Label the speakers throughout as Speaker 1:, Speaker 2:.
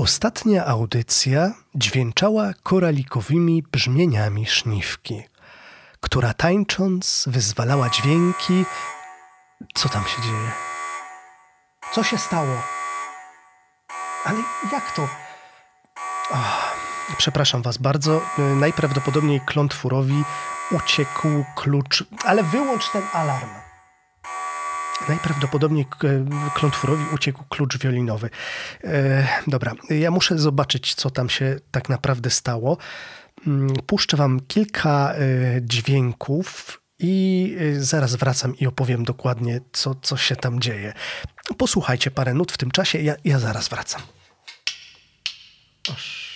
Speaker 1: Ostatnia audycja dźwięczała koralikowymi brzmieniami szniwki, która tańcząc wyzwalała dźwięki. Co tam się dzieje? Co się stało? Ale jak to? Oh, przepraszam Was bardzo. Najprawdopodobniej klątwurowi uciekł klucz. Ale wyłącz ten alarm. Najprawdopodobniej klątwurowi uciekł klucz wiolinowy. E, dobra, ja muszę zobaczyć, co tam się tak naprawdę stało. Mm, puszczę Wam kilka e, dźwięków i e, zaraz wracam i opowiem dokładnie, co, co się tam dzieje. Posłuchajcie parę nut w tym czasie, ja, ja zaraz wracam. Oż.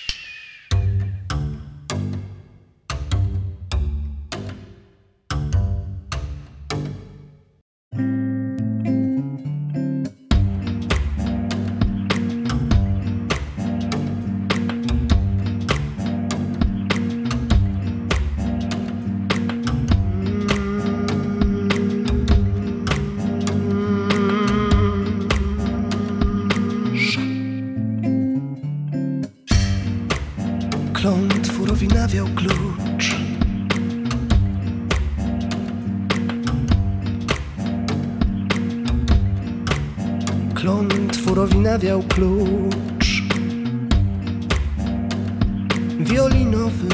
Speaker 1: Stawiał klucz wiolinowy.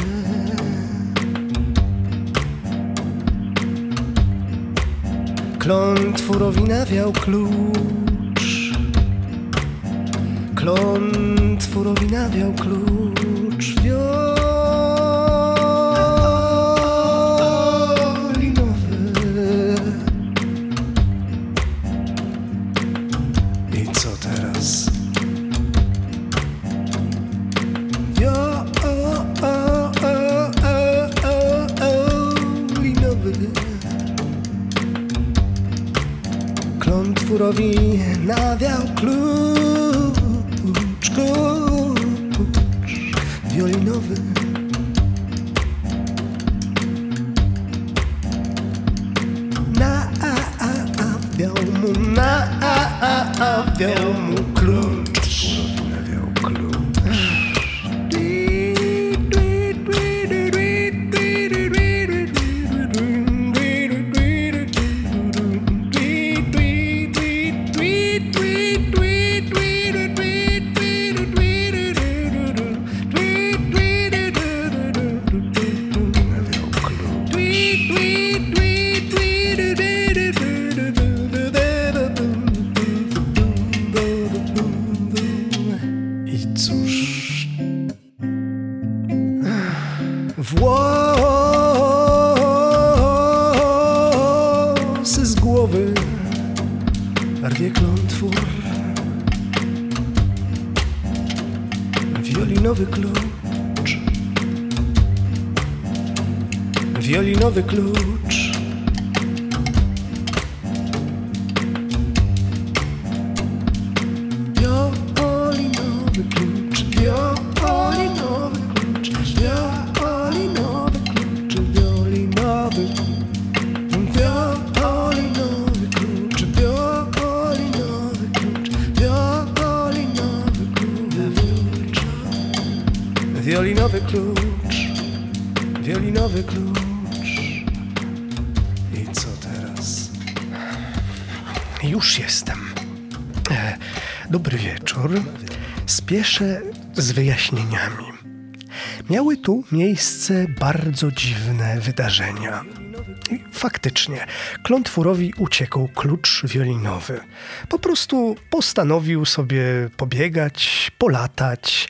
Speaker 1: Klątwurowi nawiał klucz. Klątwurowi nawiał klucz. nawiał teu amor. klucz. Wiolinowy klucz. Nawiał mu spieszę z wyjaśnieniami. Miały tu miejsce bardzo dziwne wydarzenia. I faktycznie, klątwurowi uciekł klucz wiolinowy. Po prostu postanowił sobie pobiegać, polatać.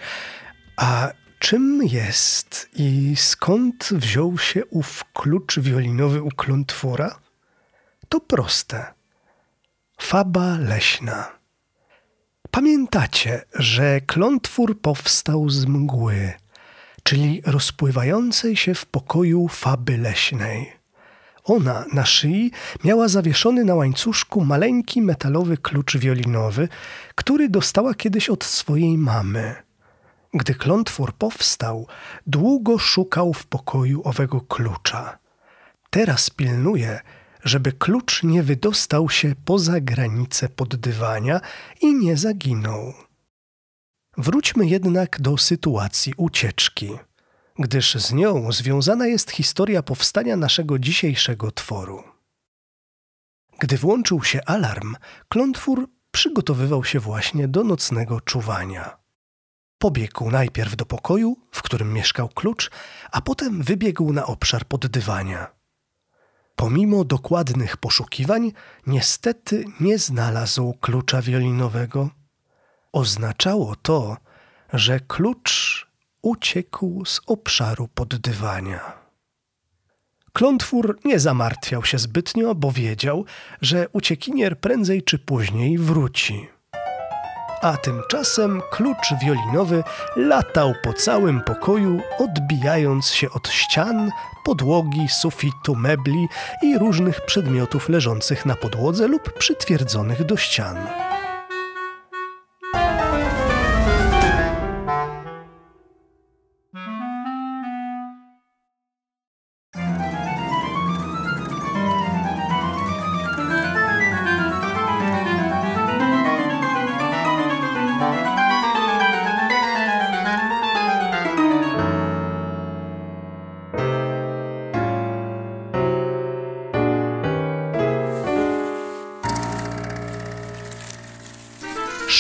Speaker 1: A czym jest i skąd wziął się ów klucz wiolinowy u klątwora? To proste. Faba leśna. Pamiętacie, że klątwór powstał z mgły, czyli rozpływającej się w pokoju faby leśnej. Ona na szyi miała zawieszony na łańcuszku maleńki metalowy klucz wiolinowy, który dostała kiedyś od swojej mamy. Gdy klątwór powstał, długo szukał w pokoju owego klucza. Teraz pilnuje, żeby klucz nie wydostał się poza granice poddywania i nie zaginął. Wróćmy jednak do sytuacji ucieczki, gdyż z nią związana jest historia powstania naszego dzisiejszego tworu. Gdy włączył się alarm, klątwór przygotowywał się właśnie do nocnego czuwania. Pobiegł najpierw do pokoju, w którym mieszkał klucz, a potem wybiegł na obszar poddywania. Pomimo dokładnych poszukiwań, niestety nie znalazł klucza wiolinowego. Oznaczało to, że klucz uciekł z obszaru poddywania. Klątwór nie zamartwiał się zbytnio, bo wiedział, że uciekinier prędzej czy później wróci. A tymczasem klucz wiolinowy latał po całym pokoju, odbijając się od ścian, podłogi, sufitu, mebli i różnych przedmiotów leżących na podłodze lub przytwierdzonych do ścian.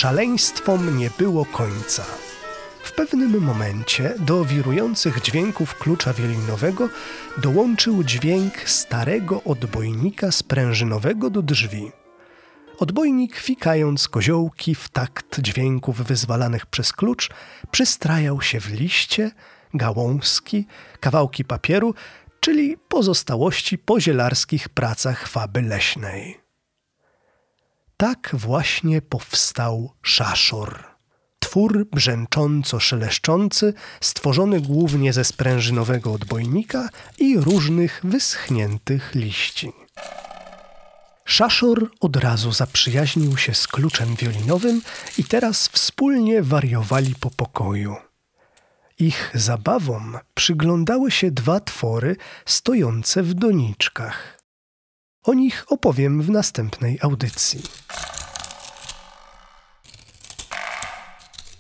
Speaker 1: Szaleństwom nie było końca. W pewnym momencie do wirujących dźwięków klucza wiolinowego dołączył dźwięk starego odbojnika sprężynowego do drzwi. Odbojnik, fikając koziołki w takt dźwięków wyzwalanych przez klucz, przystrajał się w liście, gałązki, kawałki papieru, czyli pozostałości po zielarskich pracach faby leśnej. Tak właśnie powstał szaszor. Twór brzęcząco-szeleszczący, stworzony głównie ze sprężynowego odbojnika i różnych wyschniętych liści. Szaszor od razu zaprzyjaźnił się z kluczem wiolinowym i teraz wspólnie wariowali po pokoju. Ich zabawom przyglądały się dwa twory stojące w doniczkach. O nich opowiem w następnej audycji.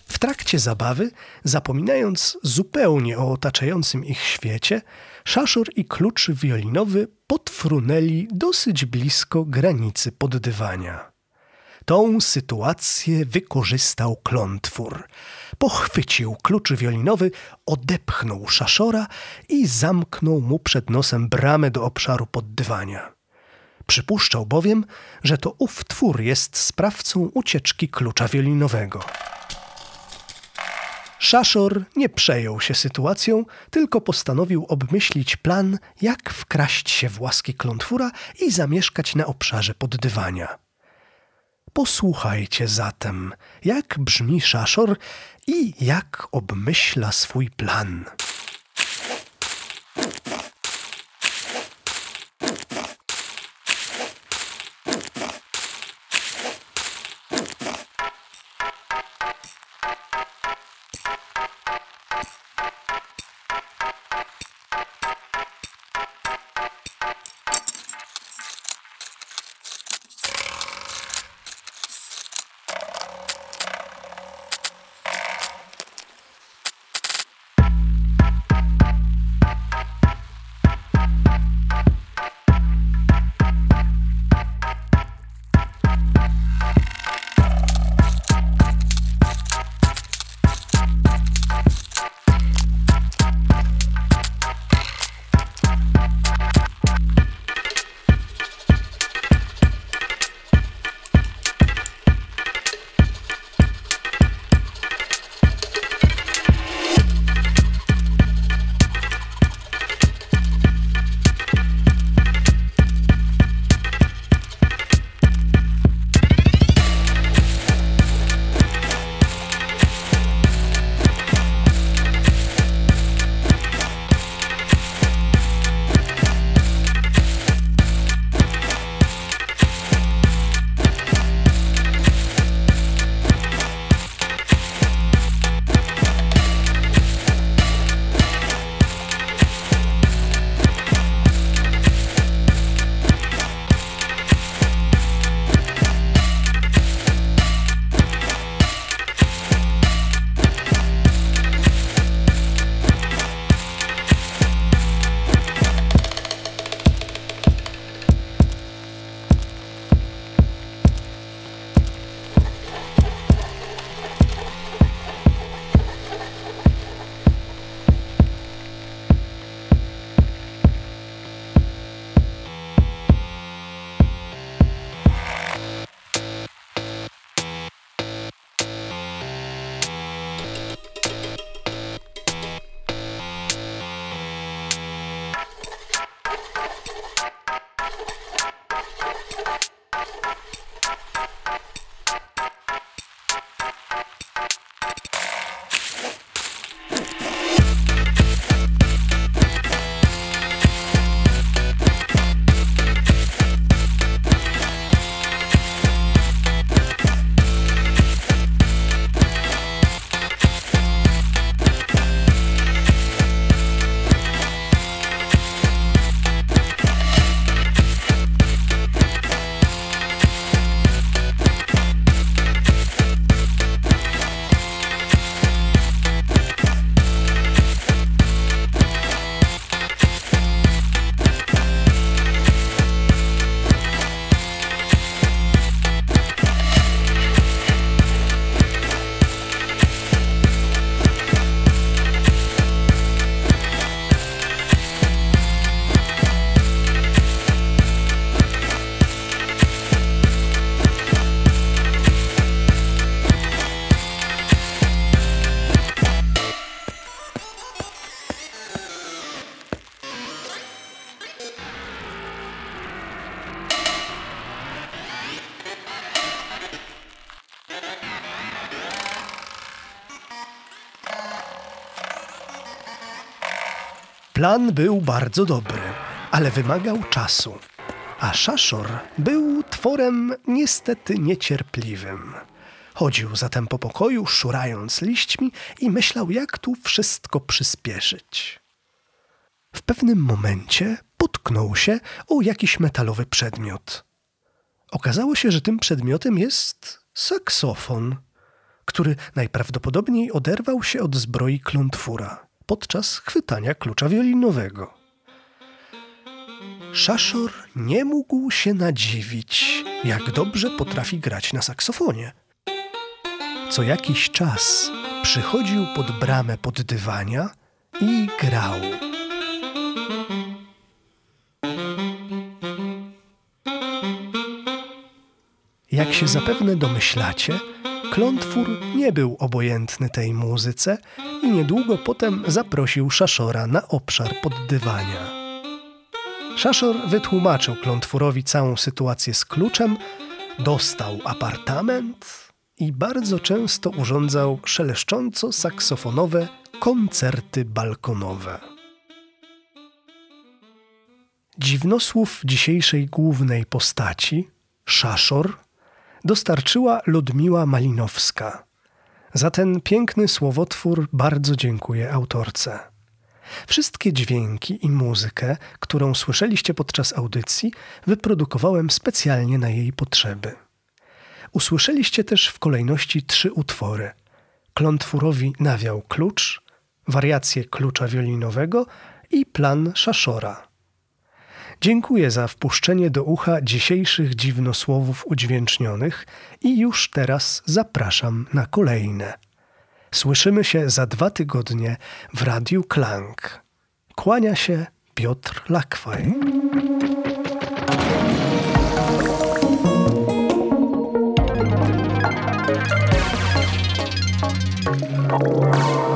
Speaker 1: W trakcie zabawy, zapominając zupełnie o otaczającym ich świecie, szaszur i klucz wiolinowy podfrunęli dosyć blisko granicy poddywania. Tą sytuację wykorzystał klątwór. Pochwycił klucz wiolinowy, odepchnął szaszora i zamknął mu przed nosem bramę do obszaru poddywania. Przypuszczał bowiem, że to ów twór jest sprawcą ucieczki klucza wiolinowego. Szaszor nie przejął się sytuacją, tylko postanowił obmyślić plan, jak wkraść się w łaski klątwóra i zamieszkać na obszarze poddywania. Posłuchajcie zatem, jak brzmi szaszor i jak obmyśla swój plan. Plan był bardzo dobry, ale wymagał czasu. A Szaszor był tworem niestety niecierpliwym. Chodził zatem po pokoju, szurając liśćmi i myślał, jak tu wszystko przyspieszyć. W pewnym momencie potknął się o jakiś metalowy przedmiot. Okazało się, że tym przedmiotem jest saksofon, który najprawdopodobniej oderwał się od zbroi klontwura podczas chwytania klucza wiolinowego. Szaszor nie mógł się nadziwić, jak dobrze potrafi grać na saksofonie. Co jakiś czas przychodził pod bramę poddywania i grał. Jak się zapewne domyślacie, Klontwór nie był obojętny tej muzyce i niedługo potem zaprosił Szaszora na obszar poddywania. Szaszor wytłumaczył Klontwórowi całą sytuację z kluczem, dostał apartament i bardzo często urządzał szeleszcząco-saksofonowe koncerty balkonowe. Dziwnosłów dzisiejszej głównej postaci, Szaszor, dostarczyła Ludmiła Malinowska. Za ten piękny słowotwór bardzo dziękuję autorce. Wszystkie dźwięki i muzykę, którą słyszeliście podczas audycji, wyprodukowałem specjalnie na jej potrzeby. Usłyszeliście też w kolejności trzy utwory: Klontwórowi nawiał klucz, wariacje klucza wiolinowego i plan szaszora. Dziękuję za wpuszczenie do ucha dzisiejszych dziwnosłowów udźwięcznionych i już teraz zapraszam na kolejne. Słyszymy się za dwa tygodnie w Radiu Klang. Kłania się Piotr Lakwaj.
Speaker 2: Thank